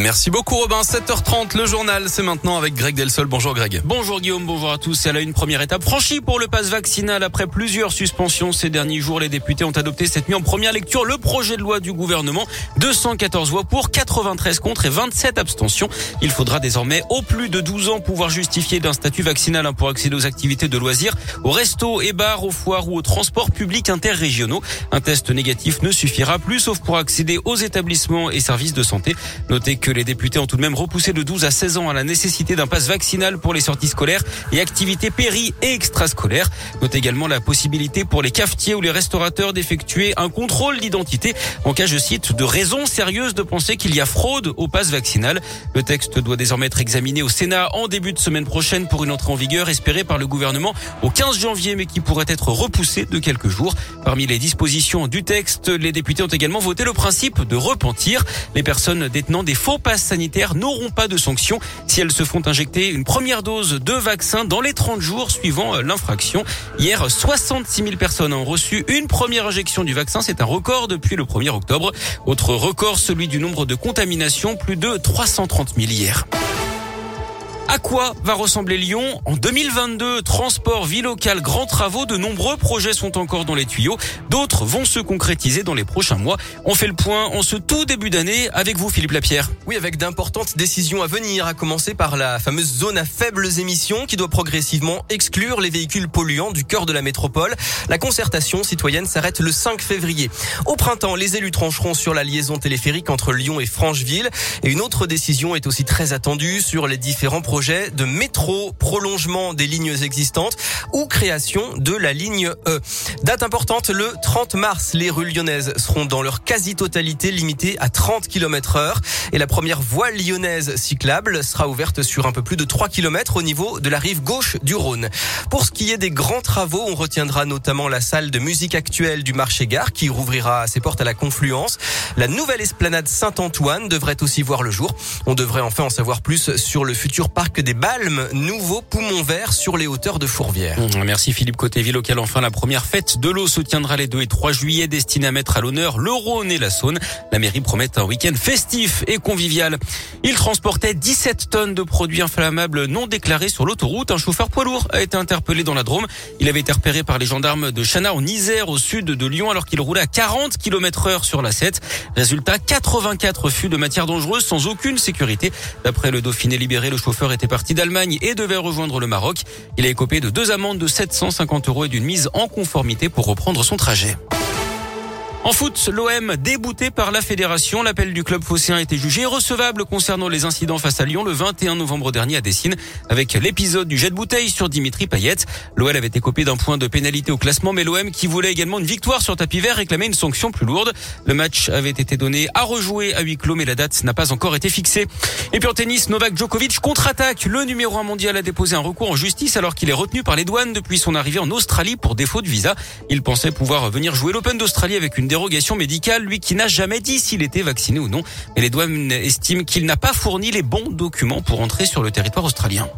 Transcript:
Merci beaucoup Robin. 7h30, le journal, c'est maintenant avec Greg Delsol. Bonjour Greg. Bonjour Guillaume, bonjour à tous. C'est là une première étape franchie pour le pass vaccinal. Après plusieurs suspensions ces derniers jours, les députés ont adopté cette nuit en première lecture le projet de loi du gouvernement. 214 voix pour, 93 contre et 27 abstentions. Il faudra désormais au plus de 12 ans pouvoir justifier d'un statut vaccinal hein, pour accéder aux activités de loisirs, aux restos et bars, aux foires ou aux transports publics interrégionaux. Un test négatif ne suffira plus sauf pour accéder aux établissements et services de santé. Notez que les députés ont tout de même repoussé de 12 à 16 ans à la nécessité d'un pass vaccinal pour les sorties scolaires et activités péri et extrascolaires. Note également la possibilité pour les cafetiers ou les restaurateurs d'effectuer un contrôle d'identité en cas, je cite, de raisons sérieuses de penser qu'il y a fraude au pass vaccinal. Le texte doit désormais être examiné au Sénat en début de semaine prochaine pour une entrée en vigueur espérée par le gouvernement au 15 janvier mais qui pourrait être repoussée de quelques jours. Parmi les dispositions du texte, les députés ont également voté le principe de repentir. Les personnes détenant des faux passes sanitaires n'auront pas de sanctions si elles se font injecter une première dose de vaccin dans les 30 jours suivant euh, l'infraction. Hier, 66 000 personnes ont reçu une première injection du vaccin. C'est un record depuis le 1er octobre. Autre record, celui du nombre de contaminations, plus de 330 000 hier. À quoi va ressembler Lyon en 2022 Transport, vie locale, grands travaux, de nombreux projets sont encore dans les tuyaux. D'autres vont se concrétiser dans les prochains mois. On fait le point en ce tout début d'année avec vous, Philippe Lapierre. Oui, avec d'importantes décisions à venir, à commencer par la fameuse zone à faibles émissions qui doit progressivement exclure les véhicules polluants du cœur de la métropole. La concertation citoyenne s'arrête le 5 février. Au printemps, les élus trancheront sur la liaison téléphérique entre Lyon et Francheville. Et une autre décision est aussi très attendue sur les différents projets de métro, prolongement des lignes existantes ou création de la ligne E. Date importante, le 30 mars, les rues lyonnaises seront dans leur quasi-totalité limitées à 30 km heure et la première voie lyonnaise cyclable sera ouverte sur un peu plus de 3 km au niveau de la rive gauche du Rhône. Pour ce qui est des grands travaux, on retiendra notamment la salle de musique actuelle du marché gare qui rouvrira ses portes à la confluence. La nouvelle esplanade Saint-Antoine devrait aussi voir le jour. On devrait enfin en savoir plus sur le futur parc que des Balmes, nouveau poumon vert sur les hauteurs de Fourvière. Mmh, merci Philippe Côté Ville auquel enfin la première fête de l'eau se tiendra les 2 et 3 juillet destinée à mettre à l'honneur le Rhône et la Saône. La mairie promet un week-end festif et convivial. Il transportait 17 tonnes de produits inflammables non déclarés sur l'autoroute. Un chauffeur poids lourd a été interpellé dans la Drôme. Il avait été repéré par les gendarmes de Chana en Isère au sud de Lyon alors qu'il roulait à 40 km heure sur la 7. Résultat, 84 fûts de matière dangereuse sans aucune sécurité. D'après le Dauphiné libéré, le chauffeur était parti d'Allemagne et devait rejoindre le Maroc. Il a écopé de deux amendes de 750 euros et d'une mise en conformité pour reprendre son trajet. En foot, l'OM débouté par la fédération. L'appel du club phocéen a été jugé recevable concernant les incidents face à Lyon le 21 novembre dernier à Dessine avec l'épisode du jet de bouteille sur Dimitri Payet. L'OL avait été copé d'un point de pénalité au classement, mais l'OM qui voulait également une victoire sur tapis vert réclamait une sanction plus lourde. Le match avait été donné à rejouer à huis clos, mais la date n'a pas encore été fixée. Et puis en tennis, Novak Djokovic contre-attaque. Le numéro un mondial a déposé un recours en justice alors qu'il est retenu par les douanes depuis son arrivée en Australie pour défaut de visa. Il pensait pouvoir venir jouer l'Open d'Australie avec une dérogation médicale, lui qui n'a jamais dit s'il était vacciné ou non. Mais les douanes estiment qu'il n'a pas fourni les bons documents pour entrer sur le territoire australien.